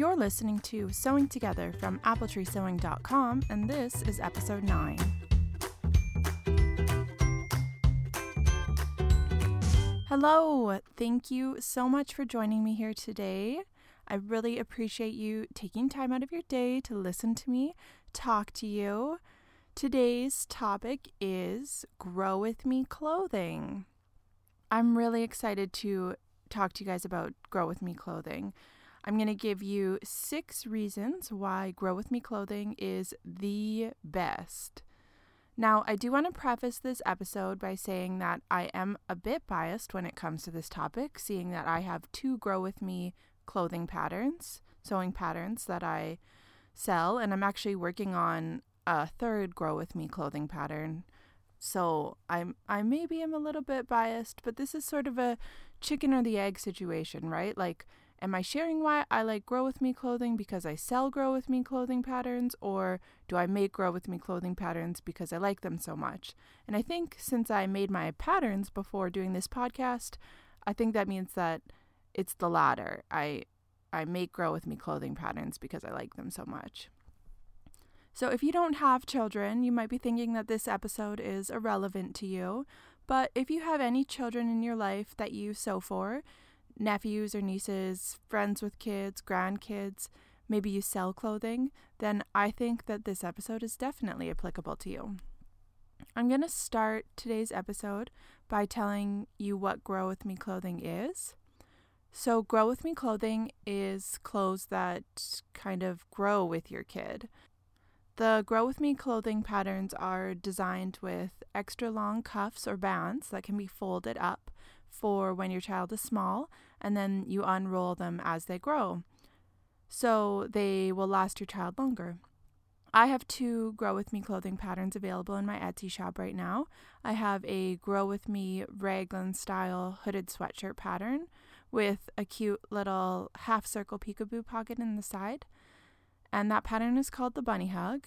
You're listening to Sewing Together from appletreesewing.com, and this is episode 9. Hello, thank you so much for joining me here today. I really appreciate you taking time out of your day to listen to me talk to you. Today's topic is Grow With Me clothing. I'm really excited to talk to you guys about Grow With Me clothing. I'm going to give you six reasons why Grow With Me clothing is the best. Now, I do want to preface this episode by saying that I am a bit biased when it comes to this topic, seeing that I have two Grow With Me clothing patterns, sewing patterns that I sell, and I'm actually working on a third Grow With Me clothing pattern. So I'm I maybe am a little bit biased, but this is sort of a chicken or the egg situation, right? Like Am I sharing why I like Grow With Me clothing because I sell Grow With Me clothing patterns, or do I make Grow With Me clothing patterns because I like them so much? And I think since I made my patterns before doing this podcast, I think that means that it's the latter. I I make Grow With Me clothing patterns because I like them so much. So, if you don't have children, you might be thinking that this episode is irrelevant to you. But if you have any children in your life that you sew for, nephews or nieces, friends with kids, grandkids, maybe you sell clothing, then I think that this episode is definitely applicable to you. I'm going to start today's episode by telling you what Grow With Me clothing is. So, Grow With Me clothing is clothes that kind of grow with your kid. The Grow With Me clothing patterns are designed with extra long cuffs or bands that can be folded up for when your child is small, and then you unroll them as they grow. So they will last your child longer. I have two Grow With Me clothing patterns available in my Etsy shop right now. I have a Grow With Me raglan style hooded sweatshirt pattern with a cute little half circle peekaboo pocket in the side. And that pattern is called the Bunny Hug.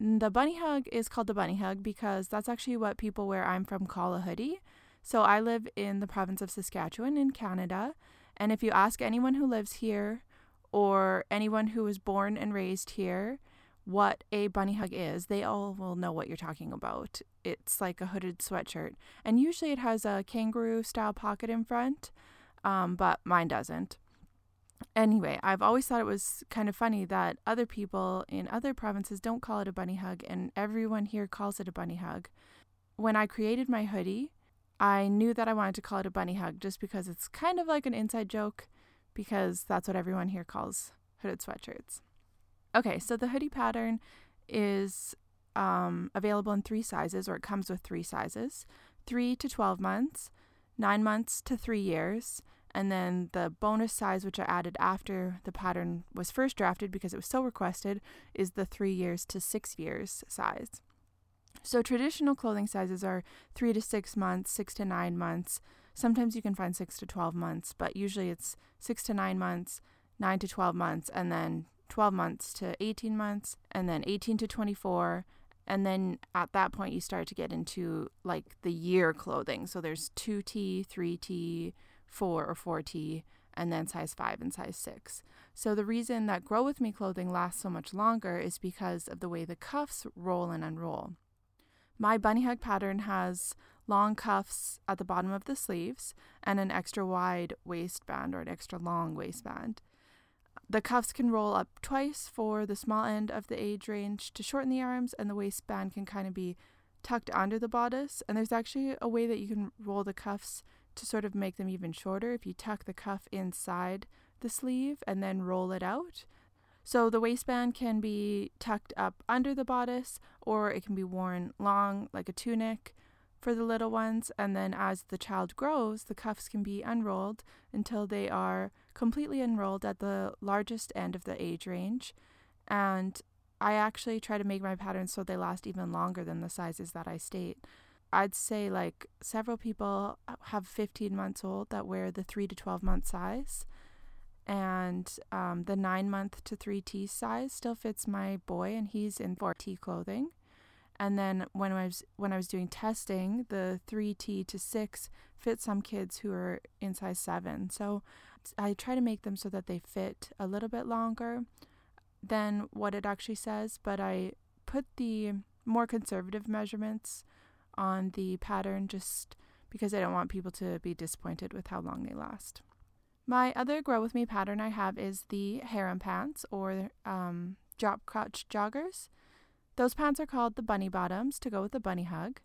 The Bunny Hug is called the Bunny Hug because that's actually what people where I'm from call a hoodie. So I live in the province of Saskatchewan in Canada. And if you ask anyone who lives here or anyone who was born and raised here what a bunny hug is, they all will know what you're talking about. It's like a hooded sweatshirt. And usually it has a kangaroo style pocket in front, um, but mine doesn't. Anyway, I've always thought it was kind of funny that other people in other provinces don't call it a bunny hug, and everyone here calls it a bunny hug. When I created my hoodie, I knew that I wanted to call it a bunny hug just because it's kind of like an inside joke, because that's what everyone here calls hooded sweatshirts. Okay, so the hoodie pattern is um, available in three sizes, or it comes with three sizes 3 to 12 months, 9 months to 3 years, and then the bonus size, which I added after the pattern was first drafted because it was so requested, is the 3 years to 6 years size. So traditional clothing sizes are three to six months, six to nine months. Sometimes you can find six to 12 months, but usually it's six to nine months, nine to 12 months, and then 12 months to 18 months, and then 18 to 24. And then at that point, you start to get into like the year clothing. So there's 2T, 3T, 4 or 4T, and then size 5 and size 6. So the reason that Grow With Me clothing lasts so much longer is because of the way the cuffs roll and unroll. My bunny hug pattern has long cuffs at the bottom of the sleeves and an extra wide waistband or an extra long waistband. The cuffs can roll up twice for the small end of the age range to shorten the arms, and the waistband can kind of be tucked under the bodice. And there's actually a way that you can roll the cuffs to sort of make them even shorter if you tuck the cuff inside the sleeve and then roll it out. So the waistband can be tucked up under the bodice or it can be worn long like a tunic for the little ones. And then as the child grows, the cuffs can be unrolled until they are completely unrolled at the largest end of the age range. And I actually try to make my patterns so they last even longer than the sizes that I state. I'd say like several people have 15 months old that wear the 3 to 12 month size and um, the nine month to 3T size still fits my boy, and he's in 4T clothing. And then when I was when I was doing testing, the 3T to 6 fit some kids who are in size 7. So I try to make them so that they fit a little bit longer than what it actually says, but I put the more conservative measurements on the pattern just because I don't want people to be disappointed with how long they last. My other Grow With Me pattern I have is the harem pants or um, drop crotch joggers. Those pants are called the bunny bottoms to go with the bunny hug.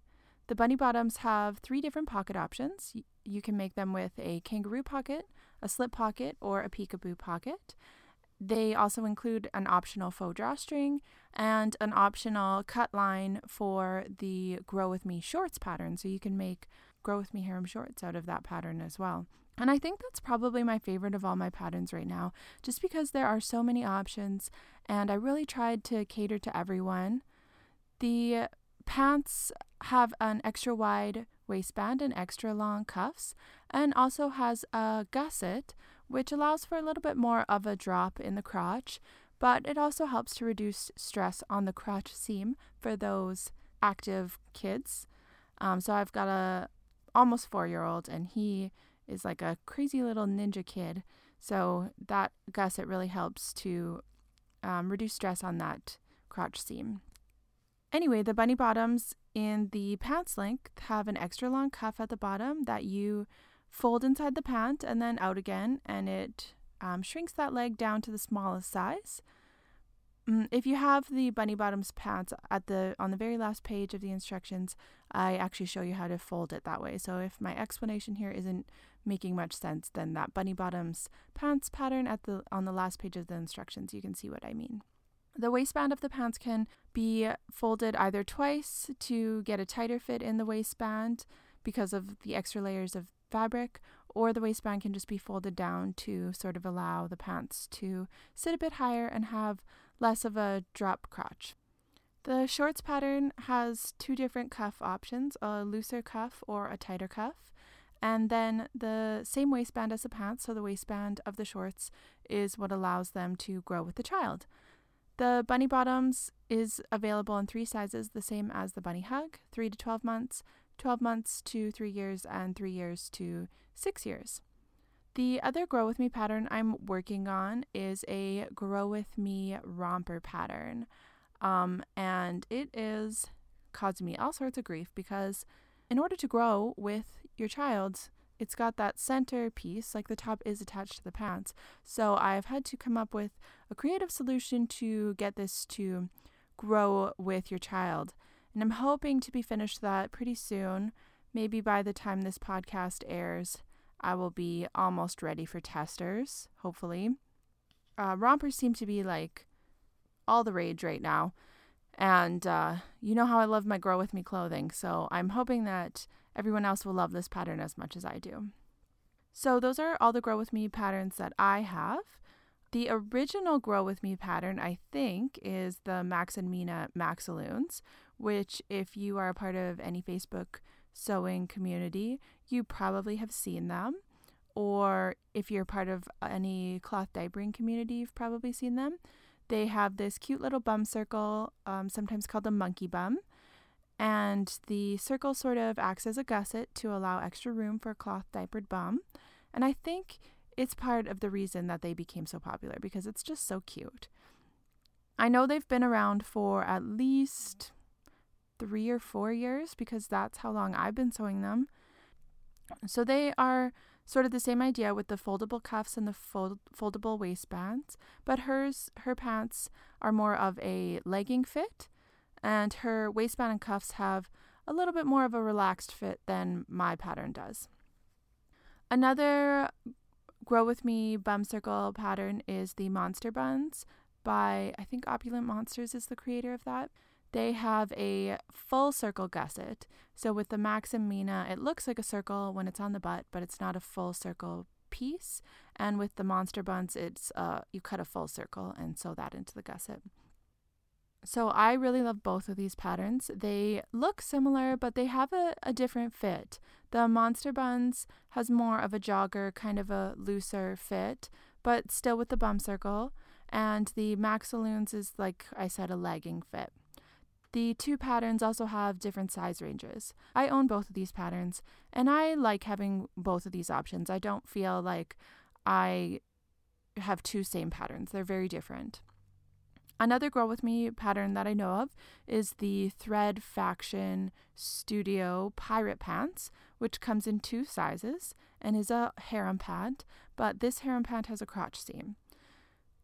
The bunny bottoms have three different pocket options. You can make them with a kangaroo pocket, a slip pocket, or a peekaboo pocket. They also include an optional faux drawstring and an optional cut line for the Grow With Me shorts pattern. So you can make Grow With Me harem shorts out of that pattern as well. And I think that's probably my favorite of all my patterns right now, just because there are so many options and I really tried to cater to everyone. The pants have an extra wide waistband and extra long cuffs, and also has a gusset, which allows for a little bit more of a drop in the crotch, but it also helps to reduce stress on the crotch seam for those active kids. Um, so I've got a almost four year old, and he is like a crazy little ninja kid. So that gusset really helps to um, reduce stress on that crotch seam. Anyway, the bunny bottoms in the pants length have an extra long cuff at the bottom that you fold inside the pant and then out again, and it um, shrinks that leg down to the smallest size. Mm, if you have the bunny bottoms pants at the on the very last page of the instructions, I actually show you how to fold it that way. So if my explanation here isn't making much sense, then that bunny bottoms pants pattern at the on the last page of the instructions, you can see what I mean. The waistband of the pants can be folded either twice to get a tighter fit in the waistband because of the extra layers of fabric, or the waistband can just be folded down to sort of allow the pants to sit a bit higher and have less of a drop crotch. The shorts pattern has two different cuff options a looser cuff or a tighter cuff. And then the same waistband as the pants, so the waistband of the shorts is what allows them to grow with the child. The bunny bottoms is available in three sizes, the same as the bunny hug 3 to 12 months, 12 months to 3 years, and 3 years to 6 years. The other Grow With Me pattern I'm working on is a Grow With Me romper pattern. Um, and it is causing me all sorts of grief because in order to grow with your child, it's got that center piece, like the top is attached to the pants. So I've had to come up with a creative solution to get this to grow with your child. And I'm hoping to be finished that pretty soon. Maybe by the time this podcast airs, I will be almost ready for testers, hopefully. Uh, rompers seem to be like all the rage right now. And uh, you know how I love my Grow With Me clothing, so I'm hoping that everyone else will love this pattern as much as I do. So, those are all the Grow With Me patterns that I have. The original Grow With Me pattern, I think, is the Max and Meena Maxaloons, which, if you are a part of any Facebook sewing community, you probably have seen them. Or if you're part of any cloth diapering community, you've probably seen them. They have this cute little bum circle, um, sometimes called a monkey bum. And the circle sort of acts as a gusset to allow extra room for a cloth diapered bum. And I think it's part of the reason that they became so popular because it's just so cute. I know they've been around for at least three or four years because that's how long I've been sewing them. So they are sort of the same idea with the foldable cuffs and the fold- foldable waistbands, but hers her pants are more of a legging fit, and her waistband and cuffs have a little bit more of a relaxed fit than my pattern does. Another Grow With Me bum circle pattern is the Monster Buns by, I think Opulent Monsters is the creator of that. They have a full circle gusset. So with the Max and Meena, it looks like a circle when it's on the butt, but it's not a full circle piece. And with the Monster Buns, it's uh, you cut a full circle and sew that into the gusset. So I really love both of these patterns. They look similar, but they have a, a different fit. The Monster Buns has more of a jogger, kind of a looser fit, but still with the bum circle. And the Maxaloons is, like I said, a legging fit. The two patterns also have different size ranges. I own both of these patterns and I like having both of these options. I don't feel like I have two same patterns, they're very different. Another Grow With Me pattern that I know of is the Thread Faction Studio Pirate Pants, which comes in two sizes and is a harem pant, but this harem pant has a crotch seam.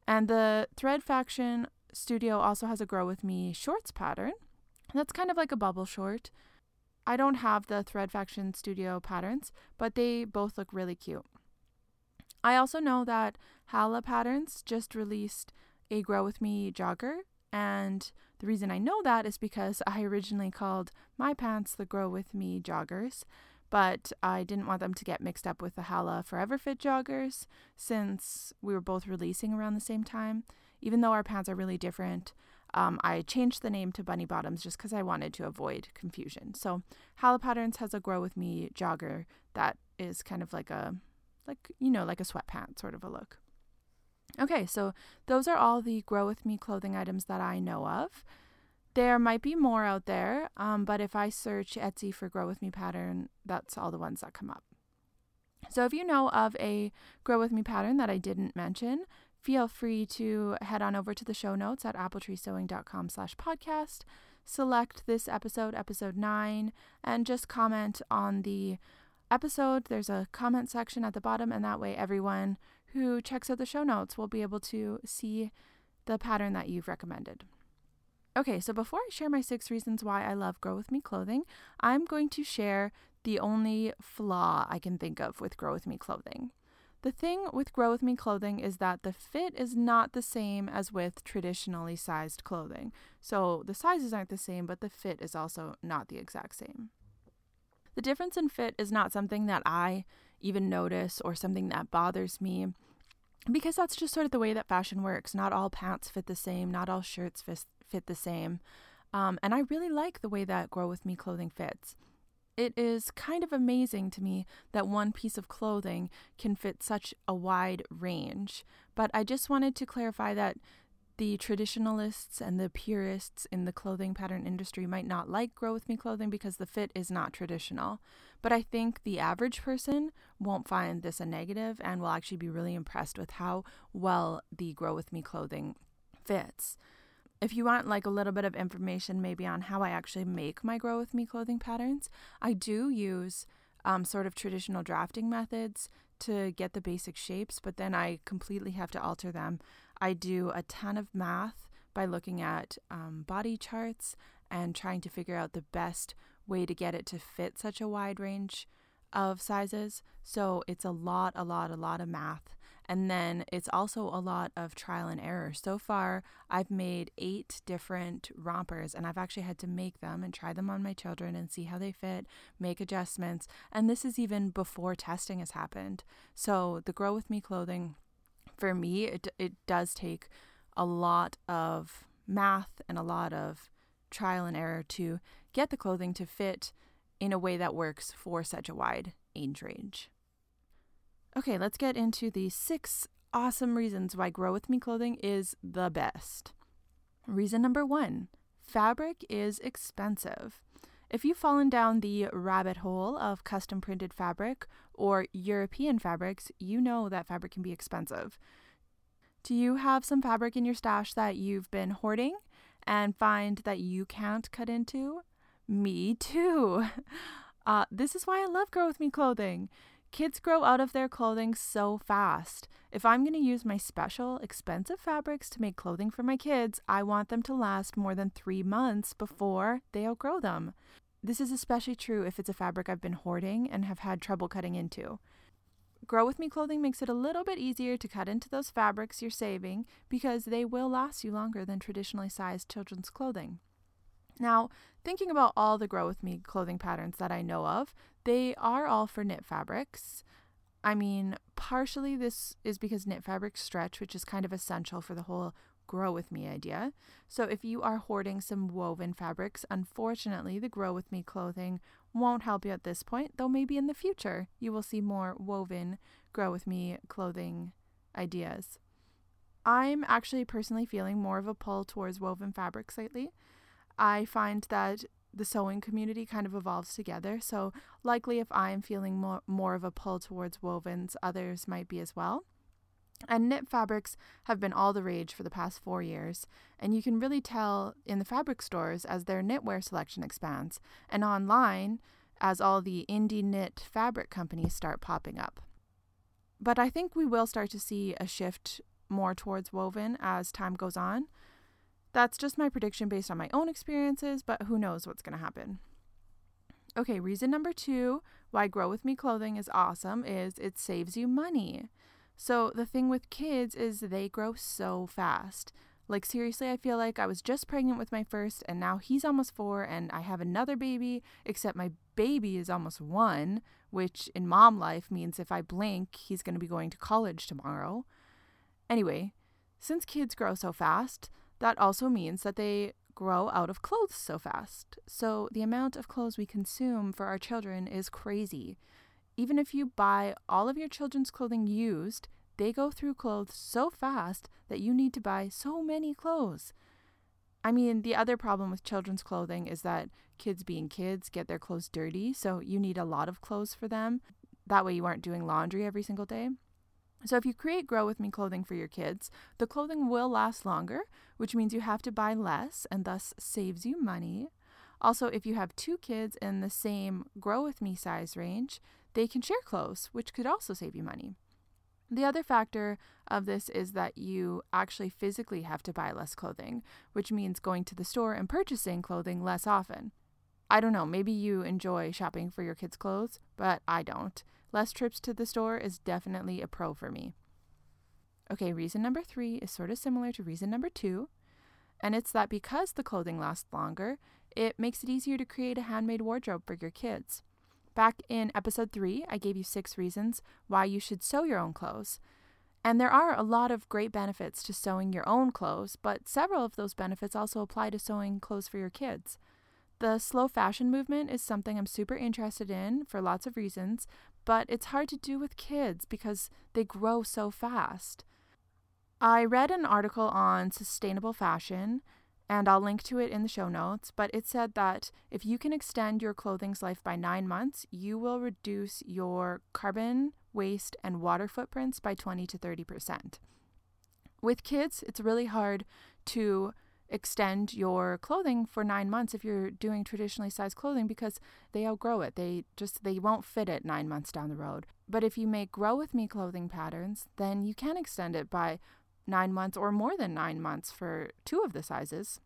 And the Thread Faction Studio also has a Grow With Me shorts pattern. That's kind of like a bubble short. I don't have the Thread Faction Studio patterns, but they both look really cute. I also know that Halla Patterns just released a Grow With Me jogger. And the reason I know that is because I originally called my pants the Grow With Me joggers, but I didn't want them to get mixed up with the Halla Forever Fit joggers since we were both releasing around the same time. Even though our pants are really different, um, I changed the name to Bunny Bottoms just because I wanted to avoid confusion. So Halla Patterns has a Grow With Me jogger that is kind of like a, like, you know, like a sweatpant sort of a look. Okay, so those are all the Grow With Me clothing items that I know of. There might be more out there, um, but if I search Etsy for Grow With Me pattern, that's all the ones that come up. So if you know of a Grow With Me pattern that I didn't mention, feel free to head on over to the show notes at appletreesewing.com slash podcast, select this episode, episode 9, and just comment on the episode. There's a comment section at the bottom, and that way everyone who checks out the show notes will be able to see the pattern that you've recommended. Okay, so before I share my six reasons why I love Grow With Me clothing, I'm going to share the only flaw I can think of with Grow With Me clothing. The thing with Grow With Me clothing is that the fit is not the same as with traditionally sized clothing. So the sizes aren't the same, but the fit is also not the exact same. The difference in fit is not something that I even notice or something that bothers me because that's just sort of the way that fashion works. Not all pants fit the same, not all shirts fit, fit the same. Um, and I really like the way that Grow With Me clothing fits. It is kind of amazing to me that one piece of clothing can fit such a wide range. But I just wanted to clarify that the traditionalists and the purists in the clothing pattern industry might not like Grow With Me clothing because the fit is not traditional. But I think the average person won't find this a negative and will actually be really impressed with how well the Grow With Me clothing fits. If you want like a little bit of information maybe on how I actually make my Grow With Me clothing patterns, I do use um, sort of traditional drafting methods to get the basic shapes, but then I completely have to alter them I do a ton of math by looking at um, body charts and trying to figure out the best way to get it to fit such a wide range of sizes. So it's a lot, a lot, a lot of math. And then it's also a lot of trial and error. So far, I've made eight different rompers, and I've actually had to make them and try them on my children and see how they fit, make adjustments. And this is even before testing has happened. So the Grow With Me clothing for me, it, it does take a lot of math and a lot of trial and error to get the clothing to fit in a way that works for such a wide age range. Okay, let's get into the six awesome reasons why Grow With Me clothing is the best. Reason number one fabric is expensive. If you've fallen down the rabbit hole of custom printed fabric or European fabrics, you know that fabric can be expensive. Do you have some fabric in your stash that you've been hoarding and find that you can't cut into? Me too. Uh, this is why I love Grow With Me clothing. Kids grow out of their clothing so fast. If I'm going to use my special, expensive fabrics to make clothing for my kids, I want them to last more than three months before they outgrow them. This is especially true if it's a fabric I've been hoarding and have had trouble cutting into. Grow With Me clothing makes it a little bit easier to cut into those fabrics you're saving because they will last you longer than traditionally sized children's clothing. Now, thinking about all the Grow With Me clothing patterns that I know of, they are all for knit fabrics. I mean, partially this is because knit fabrics stretch, which is kind of essential for the whole grow with me idea. So if you are hoarding some woven fabrics, unfortunately, the grow with me clothing won't help you at this point, though maybe in the future you will see more woven grow with me clothing ideas. I'm actually personally feeling more of a pull towards woven fabrics lately. I find that the sewing community kind of evolves together. So, likely, if I'm feeling more, more of a pull towards wovens, others might be as well. And knit fabrics have been all the rage for the past four years, and you can really tell in the fabric stores as their knitwear selection expands, and online as all the indie knit fabric companies start popping up. But I think we will start to see a shift more towards woven as time goes on. That's just my prediction based on my own experiences, but who knows what's going to happen. Okay, reason number two why Grow With Me clothing is awesome is it saves you money. So, the thing with kids is they grow so fast. Like, seriously, I feel like I was just pregnant with my first, and now he's almost four, and I have another baby, except my baby is almost one, which in mom life means if I blink, he's going to be going to college tomorrow. Anyway, since kids grow so fast, that also means that they grow out of clothes so fast. So, the amount of clothes we consume for our children is crazy. Even if you buy all of your children's clothing used, they go through clothes so fast that you need to buy so many clothes. I mean, the other problem with children's clothing is that kids being kids get their clothes dirty, so you need a lot of clothes for them. That way, you aren't doing laundry every single day. So, if you create Grow With Me clothing for your kids, the clothing will last longer, which means you have to buy less and thus saves you money. Also, if you have two kids in the same Grow With Me size range, they can share clothes, which could also save you money. The other factor of this is that you actually physically have to buy less clothing, which means going to the store and purchasing clothing less often. I don't know, maybe you enjoy shopping for your kids' clothes, but I don't. Less trips to the store is definitely a pro for me. Okay, reason number three is sort of similar to reason number two, and it's that because the clothing lasts longer, it makes it easier to create a handmade wardrobe for your kids. Back in episode three, I gave you six reasons why you should sew your own clothes. And there are a lot of great benefits to sewing your own clothes, but several of those benefits also apply to sewing clothes for your kids. The slow fashion movement is something I'm super interested in for lots of reasons, but it's hard to do with kids because they grow so fast. I read an article on sustainable fashion, and I'll link to it in the show notes, but it said that if you can extend your clothing's life by nine months, you will reduce your carbon, waste, and water footprints by 20 to 30%. With kids, it's really hard to extend your clothing for nine months if you're doing traditionally sized clothing because they outgrow it. They just they won't fit it nine months down the road. But if you make grow with me clothing patterns, then you can extend it by nine months or more than nine months for two of the sizes.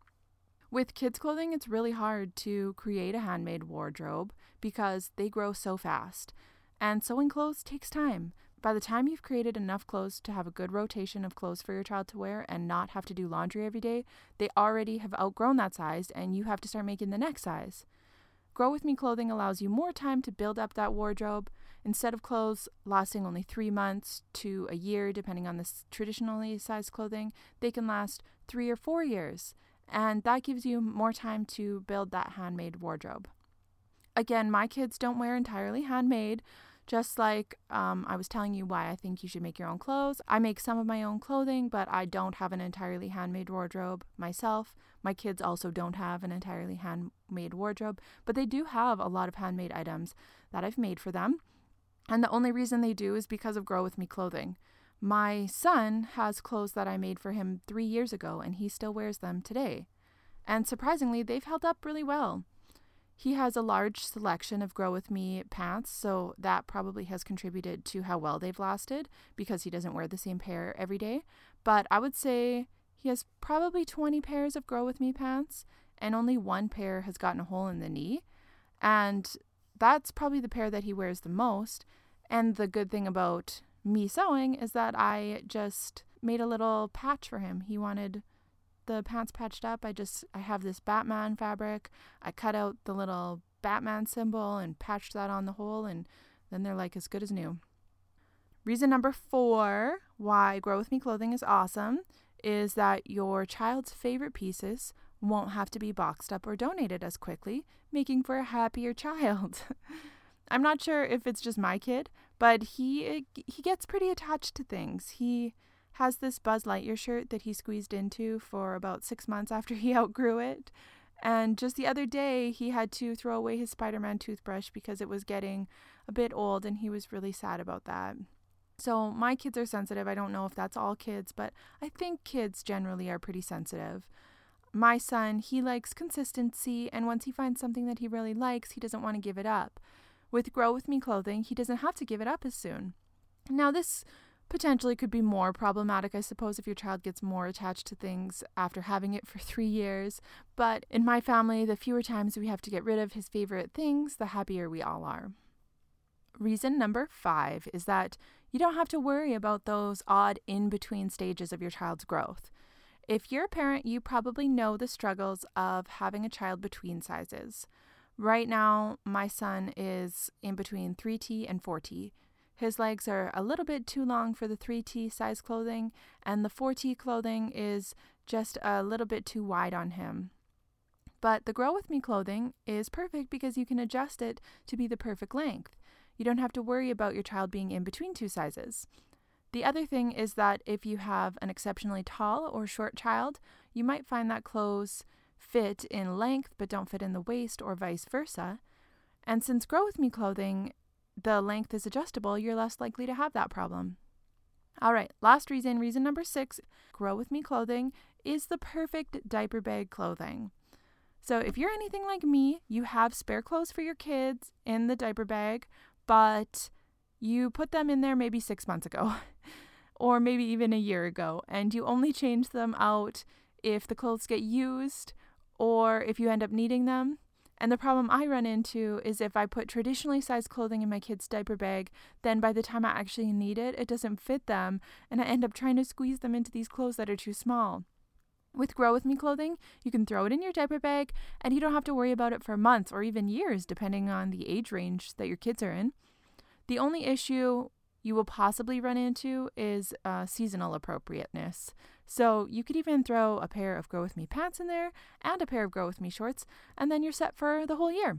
With kids' clothing, it's really hard to create a handmade wardrobe because they grow so fast. And sewing clothes takes time. By the time you've created enough clothes to have a good rotation of clothes for your child to wear and not have to do laundry every day, they already have outgrown that size and you have to start making the next size. Grow With Me clothing allows you more time to build up that wardrobe. Instead of clothes lasting only three months to a year, depending on the traditionally sized clothing, they can last three or four years. And that gives you more time to build that handmade wardrobe. Again, my kids don't wear entirely handmade. Just like um, I was telling you why I think you should make your own clothes. I make some of my own clothing, but I don't have an entirely handmade wardrobe myself. My kids also don't have an entirely handmade wardrobe, but they do have a lot of handmade items that I've made for them. And the only reason they do is because of Grow With Me clothing. My son has clothes that I made for him three years ago, and he still wears them today. And surprisingly, they've held up really well. He has a large selection of Grow With Me pants, so that probably has contributed to how well they've lasted because he doesn't wear the same pair every day. But I would say he has probably 20 pairs of Grow With Me pants, and only one pair has gotten a hole in the knee. And that's probably the pair that he wears the most. And the good thing about me sewing is that I just made a little patch for him. He wanted the pants patched up, I just I have this Batman fabric. I cut out the little Batman symbol and patched that on the hole and then they're like as good as new. Reason number 4 why Grow With Me clothing is awesome is that your child's favorite pieces won't have to be boxed up or donated as quickly, making for a happier child. I'm not sure if it's just my kid, but he he gets pretty attached to things. He has this Buzz Lightyear shirt that he squeezed into for about six months after he outgrew it. And just the other day, he had to throw away his Spider Man toothbrush because it was getting a bit old, and he was really sad about that. So, my kids are sensitive. I don't know if that's all kids, but I think kids generally are pretty sensitive. My son, he likes consistency, and once he finds something that he really likes, he doesn't want to give it up. With Grow With Me clothing, he doesn't have to give it up as soon. Now, this potentially could be more problematic, I suppose, if your child gets more attached to things after having it for three years. But in my family, the fewer times we have to get rid of his favorite things, the happier we all are. Reason number five is that you don't have to worry about those odd in between stages of your child's growth. If you're a parent, you probably know the struggles of having a child between sizes. Right now, my son is in between 3T and 4T. His legs are a little bit too long for the 3T size clothing, and the 4T clothing is just a little bit too wide on him. But the Grow With Me clothing is perfect because you can adjust it to be the perfect length. You don't have to worry about your child being in between two sizes. The other thing is that if you have an exceptionally tall or short child, you might find that clothes fit in length but don't fit in the waist or vice versa. And since Grow With Me clothing the length is adjustable, you're less likely to have that problem. All right, last reason, reason number six Grow With Me clothing is the perfect diaper bag clothing. So, if you're anything like me, you have spare clothes for your kids in the diaper bag, but you put them in there maybe six months ago, or maybe even a year ago, and you only change them out if the clothes get used or if you end up needing them. And the problem I run into is if I put traditionally sized clothing in my kid's diaper bag, then by the time I actually need it, it doesn't fit them, and I end up trying to squeeze them into these clothes that are too small. With Grow With Me clothing, you can throw it in your diaper bag and you don't have to worry about it for months or even years, depending on the age range that your kids are in. The only issue you will possibly run into is uh, seasonal appropriateness. So you could even throw a pair of Grow With Me pants in there and a pair of Grow With Me shorts, and then you're set for the whole year.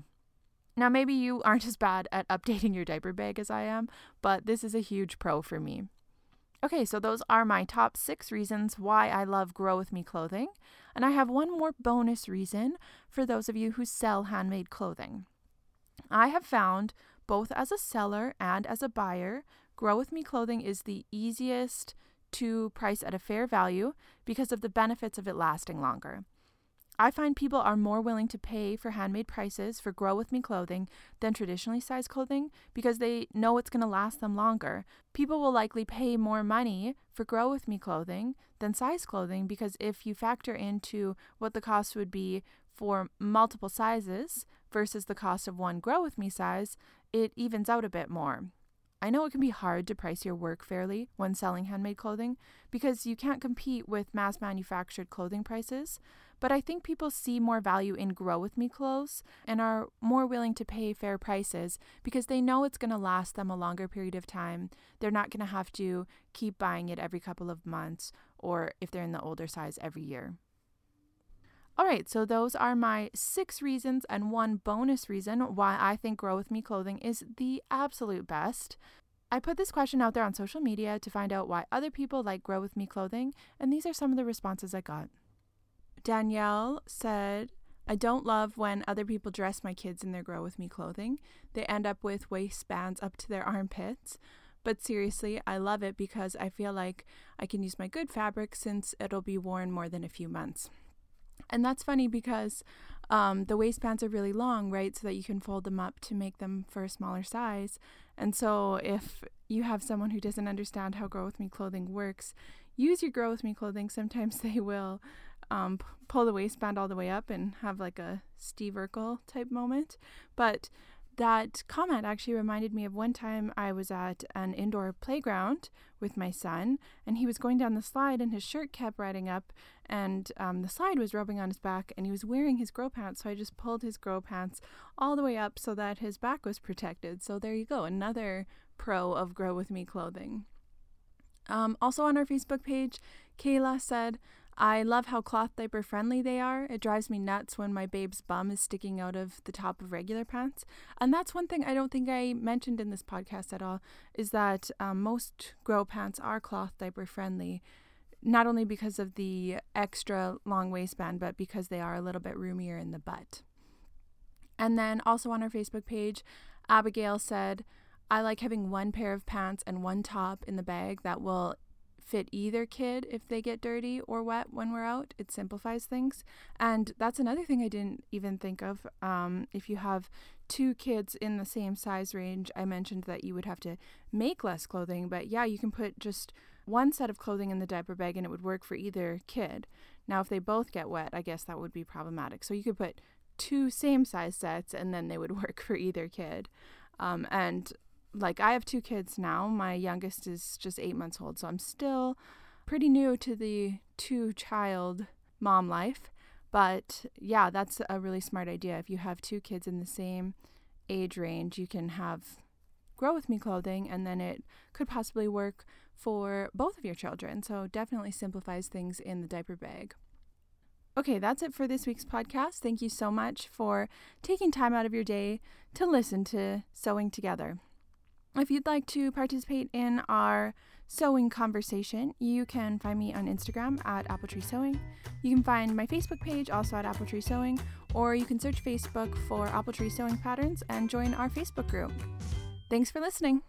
Now, maybe you aren't as bad at updating your diaper bag as I am, but this is a huge pro for me. Okay, so those are my top six reasons why I love Grow With Me clothing. And I have one more bonus reason for those of you who sell handmade clothing. I have found, both as a seller and as a buyer, Grow With Me clothing is the easiest to price at a fair value because of the benefits of it lasting longer. I find people are more willing to pay for handmade prices for Grow With Me clothing than traditionally sized clothing because they know it's going to last them longer. People will likely pay more money for Grow With Me clothing than size clothing because if you factor into what the cost would be for multiple sizes versus the cost of one Grow With Me size, it evens out a bit more. I know it can be hard to price your work fairly when selling handmade clothing because you can't compete with mass manufactured clothing prices, but I think people see more value in Grow With Me clothes and are more willing to pay fair prices because they know it's going to last them a longer period of time. They're not going to have to keep buying it every couple of months or if they're in the older size every year. All right, so those are my six reasons and one bonus reason why I think Grow With Me clothing is the absolute best. I put this question out there on social media to find out why other people like Grow With Me clothing, and these are some of the responses I got. Danielle said, I don't love when other people dress my kids in their Grow With Me clothing. They end up with waistbands up to their armpits. But seriously, I love it because I feel like I can use my good fabric since it'll be worn more than a few months. And that's funny because um, the waistbands are really long, right? So that you can fold them up to make them for a smaller size. And so if you have someone who doesn't understand how Grow With Me clothing works, use your Grow With Me clothing. Sometimes they will um, pull the waistband all the way up and have like a Steve Urkel type moment. But that comment actually reminded me of one time I was at an indoor playground with my son, and he was going down the slide, and his shirt kept riding up, and um, the slide was rubbing on his back, and he was wearing his grow pants. So I just pulled his grow pants all the way up so that his back was protected. So there you go, another pro of Grow With Me clothing. Um, also on our Facebook page, Kayla said, I love how cloth diaper friendly they are. It drives me nuts when my babe's bum is sticking out of the top of regular pants. And that's one thing I don't think I mentioned in this podcast at all is that um, most grow pants are cloth diaper friendly. not only because of the extra long waistband, but because they are a little bit roomier in the butt. And then also on our Facebook page, Abigail said, I like having one pair of pants and one top in the bag that will fit either kid if they get dirty or wet when we're out. It simplifies things. And that's another thing I didn't even think of. Um, if you have two kids in the same size range, I mentioned that you would have to make less clothing, but yeah, you can put just one set of clothing in the diaper bag and it would work for either kid. Now, if they both get wet, I guess that would be problematic. So you could put two same size sets and then they would work for either kid. Um, and like I have two kids now. My youngest is just eight months old, so I'm still pretty new to the two child mom life. But yeah, that's a really smart idea. If you have two kids in the same age range, you can have grow with me clothing and then it could possibly work for both of your children. So definitely simplifies things in the diaper bag. Okay, that's it for this week's podcast. Thank you so much for taking time out of your day to listen to Sewing Together. If you'd like to participate in our sewing conversation, you can find me on Instagram at Apple Tree Sewing. You can find my Facebook page also at Apple Tree Sewing, or you can search Facebook for Apple Tree Sewing Patterns and join our Facebook group. Thanks for listening.